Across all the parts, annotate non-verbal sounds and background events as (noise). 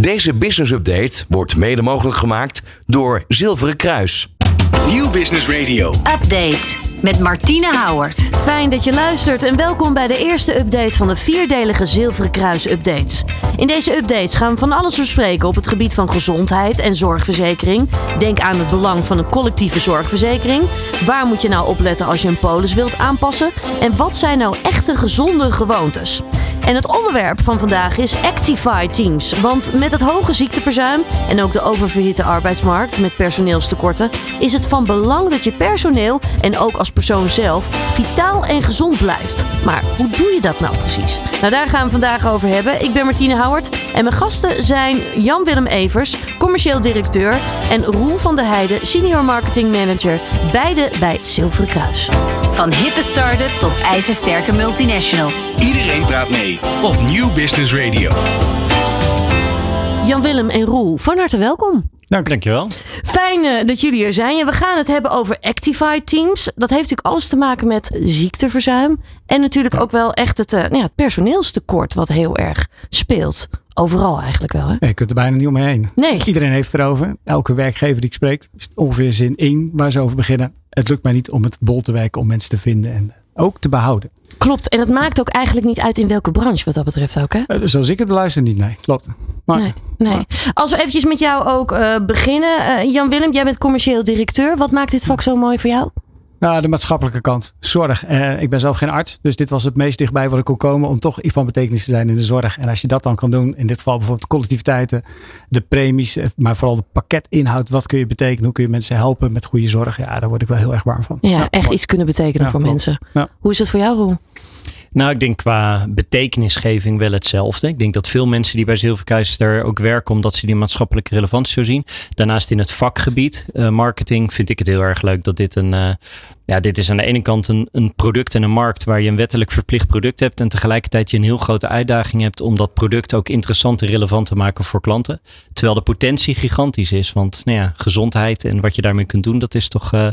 Deze business update wordt mede mogelijk gemaakt door Zilveren Kruis. Nieuw Business Radio. Update met Martine Houwert. Fijn dat je luistert en welkom bij de eerste update van de vierdelige Zilveren Kruis updates. In deze updates gaan we van alles bespreken op het gebied van gezondheid en zorgverzekering. Denk aan het belang van een collectieve zorgverzekering. Waar moet je nou opletten als je een polis wilt aanpassen? En wat zijn nou echte gezonde gewoontes? En het onderwerp van vandaag is Actify Teams. Want met het hoge ziekteverzuim en ook de oververhitte arbeidsmarkt met personeelstekorten is het van belang dat je personeel en ook als persoon zelf vitaal en gezond blijft. Maar hoe doe je dat nou precies? Nou, daar gaan we vandaag over hebben. Ik ben Martine Houwert en mijn gasten zijn Jan-Willem Evers, commercieel directeur, en Roel van der Heijden, senior marketing manager, beide bij het Zilveren Kruis. Van hippe start-up tot ijzersterke multinational. Iedereen praat mee op Nieuw Business Radio. Jan-Willem en Roel, van harte welkom. Nou, dankjewel. Fijn eh, dat jullie er zijn. We gaan het hebben over Actify Teams. Dat heeft natuurlijk alles te maken met ziekteverzuim. En natuurlijk ook wel echt het, eh, nou ja, het personeelstekort wat heel erg speelt. Overal eigenlijk wel. Hè? Je kunt er bijna niet omheen. Nee. Iedereen heeft erover. Elke werkgever die ik spreek, is ongeveer zin één waar ze over beginnen. Het lukt mij niet om het bol te werken om mensen te vinden en ook te behouden. Klopt. En het maakt ook eigenlijk niet uit in welke branche wat dat betreft ook. Hè? Eh, Zoals ik het beluister niet, nee. Klopt. Maar Nee, nee. Als we eventjes met jou ook eh, beginnen. Eh, Jan-Willem, jij bent commercieel directeur. Wat maakt dit vak zo mooi voor jou? Nou, de maatschappelijke kant. Zorg. Eh, ik ben zelf geen arts, dus dit was het meest dichtbij wat ik kon komen om toch iets van betekenis te zijn in de zorg. En als je dat dan kan doen, in dit geval bijvoorbeeld de collectiviteiten, de premies, eh, maar vooral de pakketinhoud. Wat kun je betekenen? Hoe kun je mensen helpen met goede zorg? Ja, daar word ik wel heel erg warm van. Ja, echt mooi. iets kunnen betekenen Ja, voor klopt. mensen. Ja. Hoe is het voor jou, Roel? Nou, ik denk qua betekenisgeving wel hetzelfde. Ik denk dat veel mensen die bij Zilverkruis er ook werken omdat ze die maatschappelijke relevantie zo zien. Daarnaast in het vakgebied, eh, marketing, vind ik het heel erg leuk dat dit een. eh, ja, dit is aan de ene kant een, een product en een markt waar je een wettelijk verplicht product hebt. En tegelijkertijd je een heel grote uitdaging hebt om dat product ook interessant en relevant te maken voor klanten. Terwijl de potentie gigantisch is. Want nou ja, gezondheid en wat je daarmee kunt doen, dat is toch eh,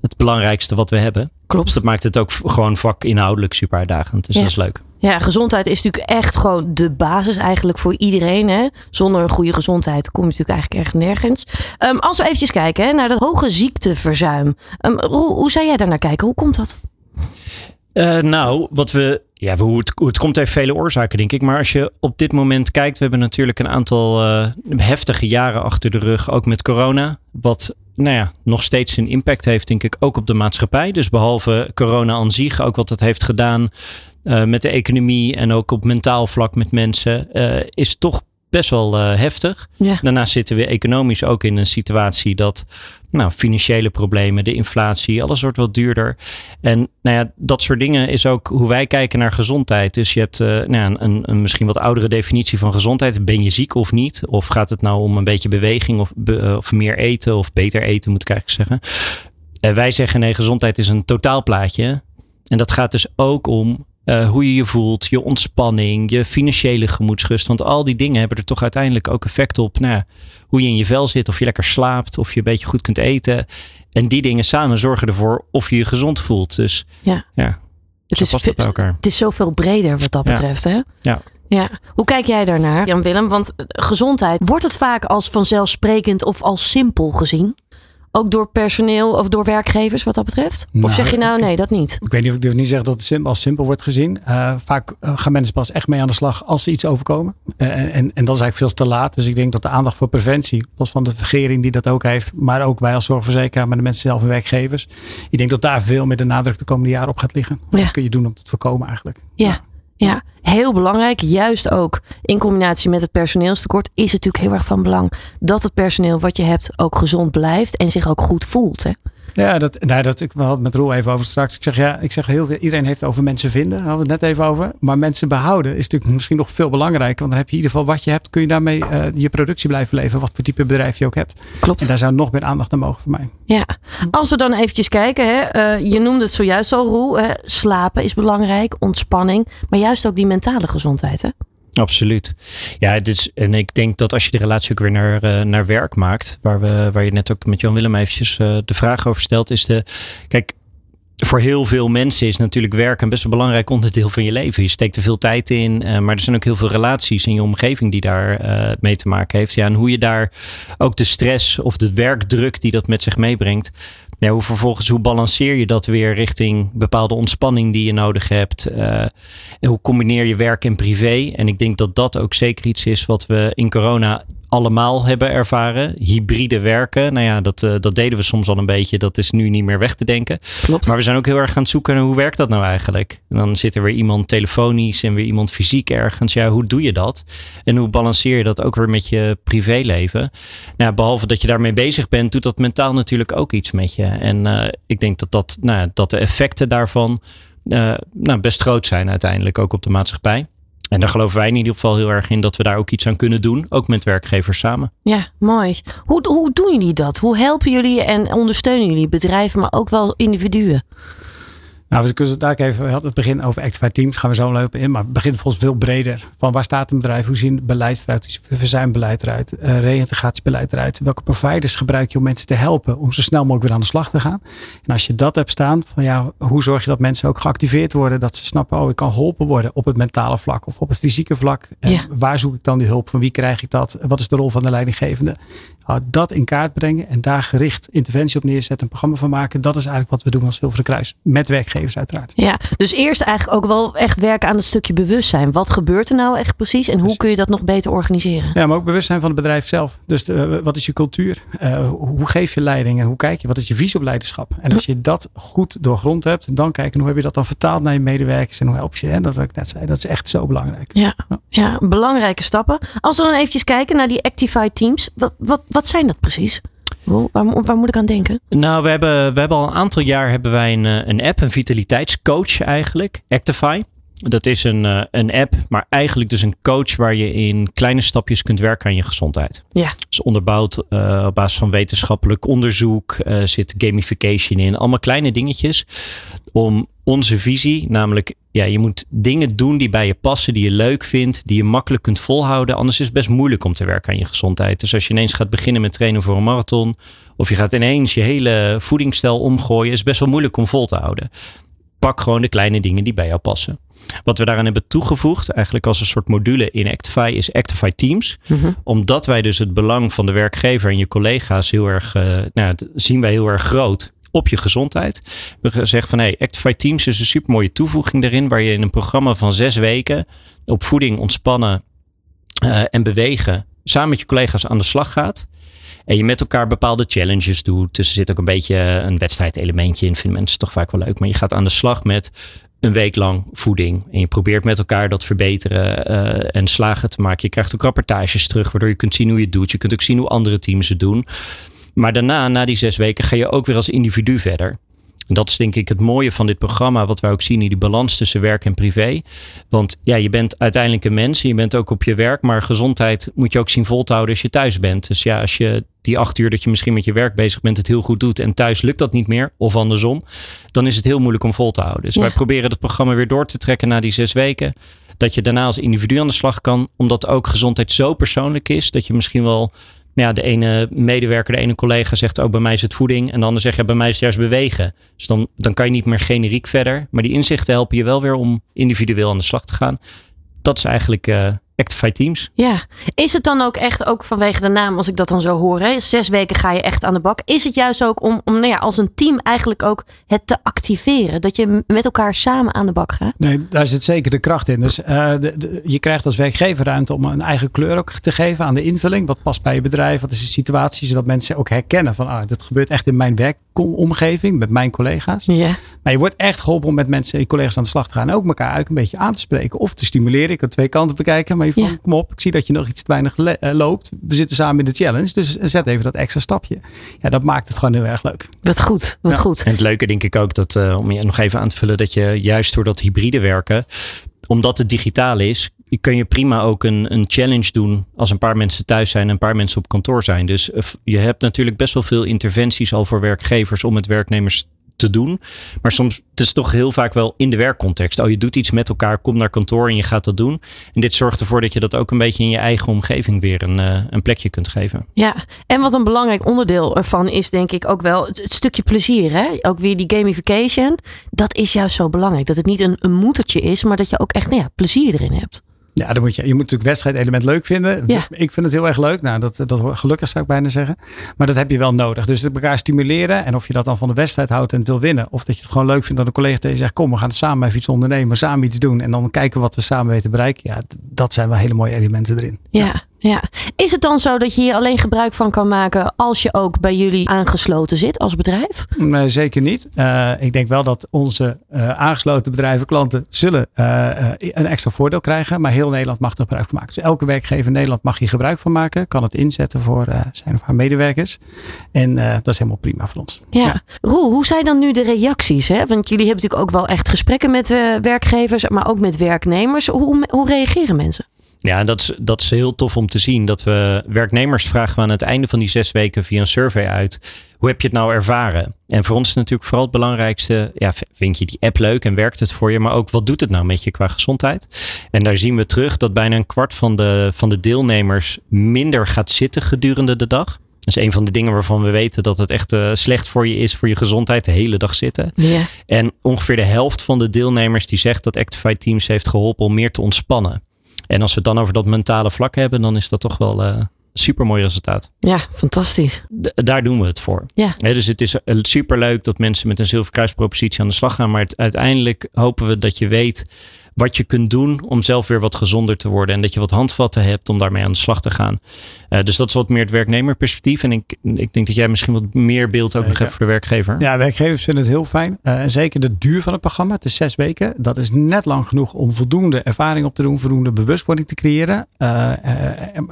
het belangrijkste wat we hebben. Klopt. Dus dat maakt het ook gewoon vakinhoudelijk super uitdagend. Dus Ja. dat is leuk. Ja, gezondheid is natuurlijk echt gewoon de basis eigenlijk voor iedereen. Hè? Zonder een goede gezondheid kom je natuurlijk eigenlijk echt nergens. Ehm, als we eventjes kijken hè, naar dat hoge ziekteverzuim. Ehm, Roel, hoe zou jij daar naar kijken? Hoe komt dat? Eh, nou, wat we. Ja, hoe het, hoe het komt heeft vele oorzaken, denk ik. Maar als je op dit moment kijkt, we hebben natuurlijk een aantal eh, heftige jaren achter de rug, ook met corona. Wat nou ja, nog steeds een impact heeft, denk ik, ook op de maatschappij. Dus behalve corona aan zich, ook wat het heeft gedaan eh, met de economie en ook op mentaal vlak met mensen, eh, is toch best wel eh, heftig. Ja. Daarnaast zitten we economisch ook in een situatie dat nou, financiële problemen, de inflatie, alles wordt wat duurder. En nou ja, dat soort dingen is ook hoe wij kijken naar gezondheid. Dus je hebt eh, nou ja, een, een, misschien wat oudere definitie van gezondheid. Ben je ziek of niet? Of gaat het nou om een beetje beweging of, eh, of meer eten of beter eten, moet ik eigenlijk zeggen. En wij zeggen nee, gezondheid is een totaalplaatje. En dat gaat dus ook om eh, hoe je je voelt, je ontspanning, je financiële gemoedsrust. Want al die dingen hebben er toch uiteindelijk ook effect op nou, hoe je in je vel zit, of je lekker slaapt, of je een beetje goed kunt eten. En die dingen samen zorgen ervoor of je je gezond voelt. Dus Ja. ja Het is, bij elkaar. het is zoveel breder wat dat Ja. betreft. Hè? Ja. Ja. Hoe kijk jij daarnaar, Jan-Willem? Want eh, gezondheid, wordt het vaak als vanzelfsprekend of als simpel gezien? Ook door personeel of door werkgevers wat dat betreft? Of Nou, zeg je nou nee, dat niet? Ik weet niet of ik durf niet zeggen dat het als simpel wordt gezien. Eh, vaak eh, gaan mensen pas echt mee aan de slag als ze iets overkomen. Eh, en, en dat is eigenlijk veel te laat. Dus ik denk dat de aandacht voor preventie, los van de vergering die dat ook heeft, maar ook wij als zorgverzekeraar, maar de mensen zelf en werkgevers. Ik denk dat daar veel meer de nadruk de komende jaren op gaat liggen. Ja. Wat kun je doen om het te voorkomen eigenlijk? Ja. Ja, heel belangrijk. Juist ook in combinatie met het personeelstekort is het natuurlijk heel erg van belang dat het personeel wat je hebt ook gezond blijft en zich ook goed voelt. Hè? Ja, dat, nou, dat, ik hadden het met Roel even over straks. Ik zeg ja, ik zeg heel veel, iedereen heeft het over mensen vinden. Daar hadden we het net even over. Maar mensen behouden is natuurlijk misschien nog veel belangrijker. Want dan heb je in ieder geval wat je hebt, kun je daarmee eh, je productie blijven leveren. Wat voor type bedrijf je ook hebt. Klopt. En daar zou nog meer aandacht naar mogen voor mij. Ja, als we dan eventjes kijken, hè, eh, je noemde het zojuist al, Roel. Hè, slapen is belangrijk, ontspanning, maar juist ook die mentale gezondheid. Hè? Absoluut. Ja, is, en ik denk dat als je de relatie ook weer naar, eh, naar werk maakt, waar, we, waar je net ook met Jan Willem eventjes eh, de vraag over stelt, is de. Kijk, voor heel veel mensen is natuurlijk werk een best een belangrijk onderdeel van je leven. Je steekt er veel tijd in, uh, maar er zijn ook heel veel relaties in je omgeving die daar mee te maken heeft. Ja, en hoe je daar ook de stress of de werkdruk die dat met zich meebrengt. Ja, hoe vervolgens, hoe balanceer je dat weer richting bepaalde ontspanning die je nodig hebt? Uh, hoe combineer je werk en privé? En ik denk dat dat ook zeker iets is wat we in corona allemaal hebben ervaren. Hybride werken, nou ja, dat, uh, dat deden we soms al een beetje. Dat is nu niet meer weg te denken. Klopt. Maar we zijn ook heel erg aan het zoeken naar hoe werkt dat nou eigenlijk? En dan zit er weer iemand telefonisch en weer iemand fysiek ergens. Ja, hoe doe je dat? En hoe balanceer je dat ook weer met je privéleven? Nou, behalve dat je daarmee bezig bent, doet dat mentaal natuurlijk ook iets met je. En uh, ik denk dat, dat, nou, dat de effecten daarvan uh, nou, best groot zijn uiteindelijk ook op de maatschappij. En daar geloven wij in ieder geval heel erg in dat we daar ook iets aan kunnen doen. Ook met werkgevers samen. Ja, mooi. Hoe, hoe doen jullie dat? Hoe helpen jullie en ondersteunen jullie bedrijven, maar ook wel individuen? Nou, we kunnen daar even, we hadden het begin over Activate Teams, gaan we zo lopen in. Maar het begint volgens veel breder. Van waar staat een bedrijf? Hoe zien beleid eruit? Hoe ziet verzuimbeleid eruit? Uh, reïntegratiebeleid eruit? Welke providers gebruik je om mensen te helpen om zo snel mogelijk weer aan de slag te gaan? En als je dat hebt staan, van ja, hoe zorg je dat mensen ook geactiveerd worden? Dat ze snappen, oh, ik kan geholpen worden op het mentale vlak of op het fysieke vlak. En Ja. waar zoek ik dan die hulp? Van wie krijg ik dat? Wat is de rol van de leidinggevende? Nou, dat in kaart brengen en daar gericht interventie op neerzetten, een programma van maken. Dat is eigenlijk wat we doen als Zilveren Kruis. Met werkgevers uiteraard. Ja, dus eerst eigenlijk ook wel echt werken aan het stukje bewustzijn. Wat gebeurt er nou echt precies en hoe kun je dat nog beter organiseren? Ja, maar ook bewustzijn van het bedrijf zelf. Dus de- wat is je cultuur? Eh, hoe geef je leiding en hoe kijk je? Wat is je visie op leiderschap? En als je dat goed doorgrond hebt, dan kijken hoe heb je dat dan vertaald naar je medewerkers en hoe help je? En dat wat ik net zei, dat is echt zo belangrijk. Ja, ja, belangrijke stappen. Als we dan eventjes kijken naar die Actified Teams. Wat, wat, wat zijn dat precies? Waar, waar moet ik aan denken? Nou, we hebben, we hebben al een aantal jaar hebben wij een, eh, een app, een vitaliteitscoach eigenlijk, Actify. Dat is een, eh, een app, maar eigenlijk dus een coach waar je in kleine stapjes kunt werken aan je gezondheid. Ja. is onderbouwd eh, op basis van wetenschappelijk onderzoek, zit gamification in, allemaal kleine dingetjes om onze visie, namelijk ja, je moet dingen doen die bij je passen, die je leuk vindt, die je makkelijk kunt volhouden. Anders is het best moeilijk om te werken aan je gezondheid. Dus als je ineens gaat beginnen met trainen voor een marathon, of je gaat ineens je hele voedingsstijl omgooien, is het best wel moeilijk om vol te houden. Pak gewoon de kleine dingen die bij jou passen. Wat we daaraan hebben toegevoegd, eigenlijk als een soort module in Actify, is Actify Teams. Omdat wij dus het belang van de werkgever en je collega's heel erg, eh, nou, zien wij heel erg groot op je gezondheid. We zeggen van hey, Actify Teams is een super mooie toevoeging daarin, waar je in een programma van zes weken op voeding, ontspannen eh, en bewegen samen met je collega's aan de slag gaat. En je met elkaar bepaalde challenges doet. Dus er zit ook een beetje een wedstrijdelementje in. Vinden mensen toch vaak wel leuk. Maar je gaat aan de slag met een week lang voeding. En je probeert met elkaar dat verbeteren eh, en slagen te maken. Je krijgt ook rapportages terug, waardoor je kunt zien hoe je het doet. Je kunt ook zien hoe andere teams het doen. Maar daarna, na die zes weken, ga je ook weer als individu verder. En dat is denk ik het mooie van dit programma, wat wij ook zien in die balans tussen werk en privé. Want ja, je bent uiteindelijk een mens en je bent ook op je werk, maar gezondheid moet je ook zien vol te houden als je thuis bent. Dus ja, als je die acht uur dat je misschien met je werk bezig bent, het heel goed doet en thuis lukt dat niet meer, of andersom, dan is het heel moeilijk om vol te houden. Dus Ja. wij proberen het programma weer door te trekken na die zes weken. Dat je daarna als individu aan de slag kan, omdat ook gezondheid zo persoonlijk is, dat je misschien wel ja, de ene medewerker, de ene collega zegt, oh, bij mij is het voeding. En de ander zegt, bij mij is het juist bewegen. Dus dan, dan kan je niet meer generiek verder. Maar die inzichten helpen je wel weer om individueel aan de slag te gaan. Dat is eigenlijk eh Actify Teams. Ja, is het dan ook echt, ook vanwege de naam, als ik dat dan zo hoor, hè, zes weken ga je echt aan de bak. Is het juist ook om, om nou ja, als een team eigenlijk ook het te activeren? Dat je met elkaar samen aan de bak gaat? Nee, daar zit zeker de kracht in. Dus eh, de, de- je krijgt als werkgever ruimte om een eigen kleur ook te geven aan de invulling. Wat past bij je bedrijf? Wat is de situatie? Zodat mensen ook herkennen van, ah, dit gebeurt echt in mijn werkomgeving met mijn collega's. Ja. Maar je wordt echt geholpen om met mensen, je collega's aan de slag te gaan. En ook elkaar eigenlijk een beetje aan te spreken. Of te stimuleren. Ik kan twee kanten bekijken. Maar je van, Ja. kom op, ik zie dat je nog iets te weinig eh, loopt. We zitten samen in de challenge. Dus zet even dat extra stapje. Ja, dat maakt het gewoon heel erg leuk. Wat goed, wat Ja. goed. En het leuke denk ik ook, dat, eh, om je nog even aan te vullen, dat je juist door dat hybride werken, omdat het digitaal is, kun je prima ook een, een challenge doen als een paar mensen thuis zijn en een paar mensen op kantoor zijn. Dus eh, je hebt natuurlijk best wel veel interventies al voor werkgevers om het werknemers te doen. Maar soms het is toch heel vaak wel in de werkcontext. Oh, je doet iets met elkaar, kom naar kantoor en je gaat dat doen. En dit zorgt ervoor dat je dat ook een beetje in je eigen omgeving weer een, uh, een plekje kunt geven. Ja, en wat een belangrijk onderdeel ervan is, denk ik ook wel het, stukje plezier. Hè? Ook weer die gamification. Dat is juist zo belangrijk. Dat het niet een, een moedertje is, maar dat je ook echt nou ja, plezier erin hebt. Ja, dan moet je, je moet natuurlijk wedstrijdelement leuk vinden. Ja. Ik vind het heel erg leuk. Nou, dat, dat gelukkig zou ik bijna zeggen. Maar dat heb je wel nodig. Dus het elkaar stimuleren. En of je dat dan van de wedstrijd houdt en het wil winnen. Of dat je het gewoon leuk vindt dat een collega tegen je zegt. Kom, we gaan samen even iets ondernemen. Samen iets doen. En dan kijken wat we samen weten bereiken. Ja, dat zijn wel hele mooie elementen erin. Ja, ja. Is het dan zo dat je hier alleen gebruik van kan maken als je ook bij jullie aangesloten zit als bedrijf? Nee, zeker niet. Uh, ik denk wel dat onze uh, aangesloten bedrijven, klanten, zullen uh, een extra voordeel krijgen. Maar heel Nederland mag er gebruik van maken. Dus elke werkgever in Nederland mag hier gebruik van maken. Kan het inzetten voor zijn of haar medewerkers. En dat is helemaal prima voor ons. Ja. ja. Roel, hoe zijn dan nu de reacties? Hè? Want jullie hebben natuurlijk ook wel echt gesprekken met werkgevers, maar ook met werknemers. Hoe, hoe reageren mensen? Ja, dat is, dat is heel tof om te zien. Dat we werknemers vragen aan het einde van die zes weken via een survey uit. Hoe heb je het nou ervaren? En voor ons is natuurlijk vooral het belangrijkste. Ja, vind je die app leuk en werkt het voor je? Maar ook wat doet het nou met je qua gezondheid? En daar zien we terug dat bijna een kwart van de, van de deelnemers minder gaat zitten gedurende de dag. Dat is een van de dingen waarvan we weten dat het echt uh, slecht voor je is, voor je gezondheid, de hele dag zitten. Ja. En ongeveer de helft van de deelnemers die zegt dat Actify Teams heeft geholpen om meer te ontspannen. En als we het dan over dat mentale vlak hebben, dan is dat toch wel uh, super mooi resultaat. Ja, fantastisch. daar doen we het voor. Ja. dus het is eh, super leuk dat mensen met een zilverkruispropositie aan de slag gaan. Maar uiteindelijk hopen we dat je weet wat je kunt doen om zelf weer wat gezonder te worden. En dat je wat handvatten hebt om daarmee aan de slag te gaan. Uh, dus dat is wat meer het werknemerperspectief. En ik, ik denk dat jij misschien wat meer beeld ook nog hebt voor de werkgever. Ja, werkgevers vinden het heel fijn. Uh, en zeker de duur van het programma. Het is zes weken. Dat is net lang genoeg om voldoende ervaring op te doen. Voldoende bewustwording te creëren. Uh,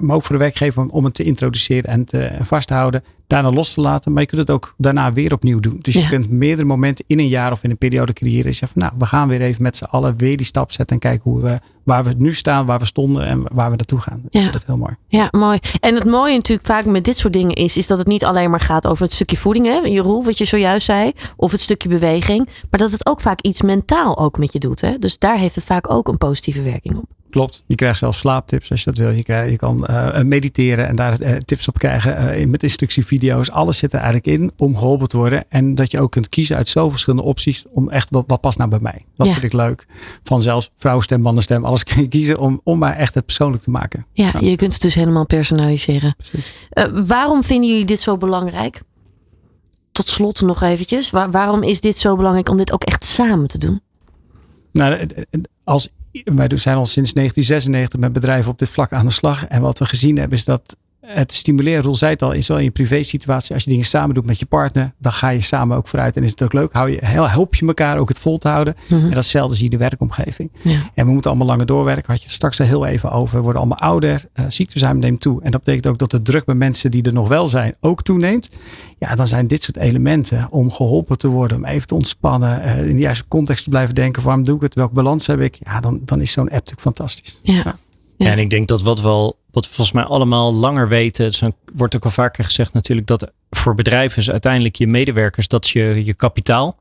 maar ook voor de werkgever om het te introduceren en te vast te houden daarna los te laten. Maar je kunt het ook daarna weer opnieuw doen. Dus je kunt meerdere momenten in een jaar of in een periode creëren. Je zegt van nou, we gaan weer even met z'n allen weer die stap zetten. En kijken hoe we, waar we nu staan, waar we stonden en waar we naartoe gaan. Ja. Dat is heel mooi. Ja, mooi. En het mooie natuurlijk vaak met dit soort dingen is, is dat het niet alleen maar gaat over het stukje voeding. Hè? Je rol, wat je zojuist zei. Of het stukje beweging. Maar dat het ook vaak iets mentaal ook met je doet. Hè? Dus daar heeft het vaak ook een positieve werking op. Klopt. Je krijgt zelfs slaaptips als je dat wil. Je, krijgt, je kan uh, mediteren en daar uh, tips op krijgen uh, met instructievideo's. Alles zit er eigenlijk in om geholpen te worden. En dat je ook kunt kiezen uit zoveel verschillende opties om echt wat, wat past nou bij mij. Dat ja. vind ik leuk. Van zelfs vrouwenstem, mannenstem, alles (laughs) kun je kiezen om, om maar echt het persoonlijk te maken. Ja, je kunt het dus helemaal personaliseren. waarom vinden jullie dit zo belangrijk? Tot slot nog eventjes. Waar, waarom is dit zo belangrijk om dit ook echt samen te doen? Nou, als wij zijn al sinds 1996 met bedrijven op dit vlak aan de slag. En wat we gezien hebben is dat het stimuleren, Roel zei het al, is wel in je privé situatie. Als je dingen samen doet met je partner, dan ga je samen ook vooruit. En is het ook leuk. Hou je, help je elkaar ook het vol te houden. Mm -hmm. En datzelfde zie je de werkomgeving. Ja. En we moeten allemaal langer doorwerken. Had je het straks al heel even over. We worden allemaal ouder. Uh, ziekteverzuim neemt toe. En dat betekent ook dat de druk bij mensen die er nog wel zijn ook toeneemt. Ja, dan zijn dit soort elementen om geholpen te worden. Om even te ontspannen. Uh, in de juiste context te blijven denken. Waarom doe ik het? Welke balans heb ik? Ja, dan, dan is zo'n app natuurlijk fantastisch. Ja. ja. Ja. En ik denk dat wat, wel, wat we volgens mij allemaal langer weten, dus wordt ook al vaker gezegd natuurlijk, dat voor bedrijven is uiteindelijk je medewerkers, dat is je, je kapitaal.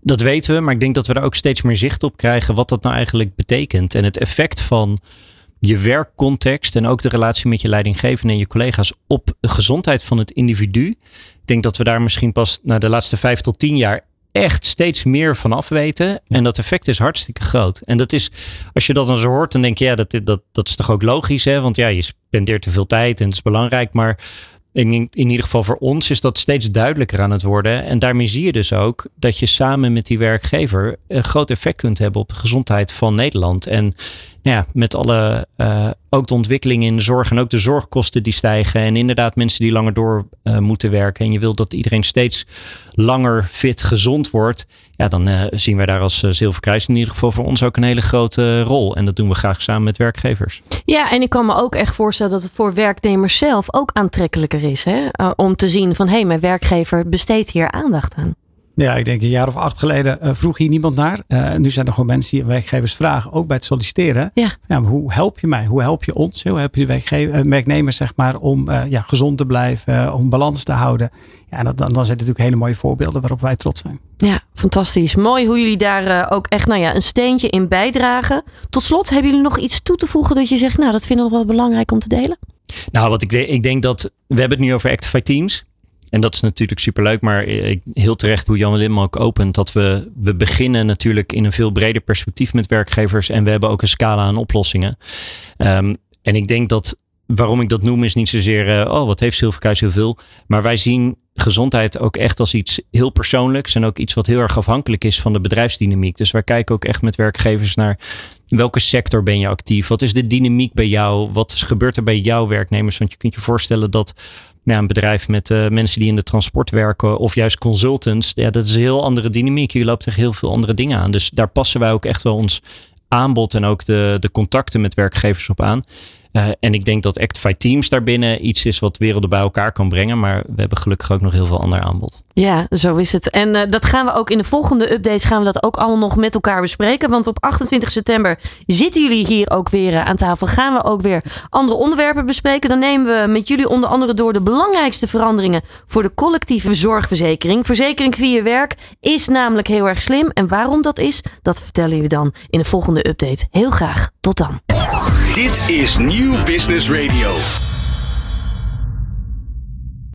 Dat weten we, maar ik denk dat we daar ook steeds meer zicht op krijgen wat dat nou eigenlijk betekent. En het effect van je werkcontext en ook de relatie met je leidinggevende en je collega's op de gezondheid van het individu. Ik denk dat we daar misschien pas na de laatste vijf tot tien jaar echt steeds meer van af weten. En dat effect is hartstikke groot. En dat is, als je dat dan zo hoort, dan denk je, ja, dat, dat, dat is toch ook logisch, hè? Want ja, je spendeert te veel tijd en het is belangrijk. Maar in, in ieder geval voor ons is dat steeds duidelijker aan het worden. En daarmee zie je dus ook dat je samen met die werkgever een groot effect kunt hebben op de gezondheid van Nederland. En ja, met alle, uh, ook de ontwikkeling in de zorg en ook de zorgkosten die stijgen. En inderdaad mensen die langer door uh, moeten werken. En je wilt dat iedereen steeds langer fit, gezond wordt. Ja, dan uh, zien wij daar als Zilverkruis in ieder geval voor ons ook een hele grote rol. En dat doen we graag samen met werkgevers. Ja, en ik kan me ook echt voorstellen dat het voor werknemers zelf ook aantrekkelijker is. Hè? om te zien van, hé, hey, mijn werkgever besteedt hier aandacht aan. Ja, ik denk een jaar of acht geleden uh, vroeg hier niemand naar. Uh, nu zijn er gewoon mensen die werkgevers vragen, ook bij het solliciteren. Ja. ja hoe help je mij? Hoe help je ons? Hoe help je de werknemers zeg maar, om uh, ja, gezond te blijven, om balans te houden? Ja, en dan, dan zijn het natuurlijk hele mooie voorbeelden waarop wij trots zijn. Ja, fantastisch. Mooi hoe jullie daar ook echt nou ja, een steentje in bijdragen. Tot slot, hebben jullie nog iets toe te voegen dat je zegt, nou dat vinden we nog wel belangrijk om te delen? Nou, wat ik, ik denk dat we hebben het nu over Actify Teams. En dat is natuurlijk superleuk, maar heel terecht hoe Jan Lim ook opent. Dat we, we beginnen natuurlijk in een veel breder perspectief met werkgevers. En we hebben ook een scala aan oplossingen. Um, en ik denk dat waarom ik dat noem is niet zozeer, uh, oh wat heeft Zilverkruis heel veel. Maar wij zien gezondheid ook echt als iets heel persoonlijks. En ook iets wat heel erg afhankelijk is van de bedrijfsdynamiek. Dus wij kijken ook echt met werkgevers naar welke sector ben je actief? Wat is de dynamiek bij jou? Wat gebeurt er bij jouw werknemers? Want je kunt je voorstellen dat ja, een bedrijf met uh, mensen die in de transport werken of juist consultants, ja, dat is een heel andere dynamiek. Je loopt tegen heel veel andere dingen aan. Dus daar passen wij ook echt wel ons aanbod en ook de, de contacten met werkgevers op aan. Uh, en ik denk dat Actify Teams daarbinnen iets is wat werelden bij elkaar kan brengen. Maar we hebben gelukkig ook nog heel veel ander aanbod. Ja, zo is het. En uh, dat gaan we ook in de volgende updates gaan we dat ook allemaal nog met elkaar bespreken. Want op 28 september zitten jullie hier ook weer uh, aan tafel. Gaan we ook weer andere onderwerpen bespreken. Dan nemen we met jullie onder andere door de belangrijkste veranderingen voor de collectieve zorgverzekering. Verzekering via werk is namelijk heel erg slim. En waarom dat is, dat vertellen we dan in de volgende update. Heel graag. Tot dan. Dit is Nieuw Business Radio.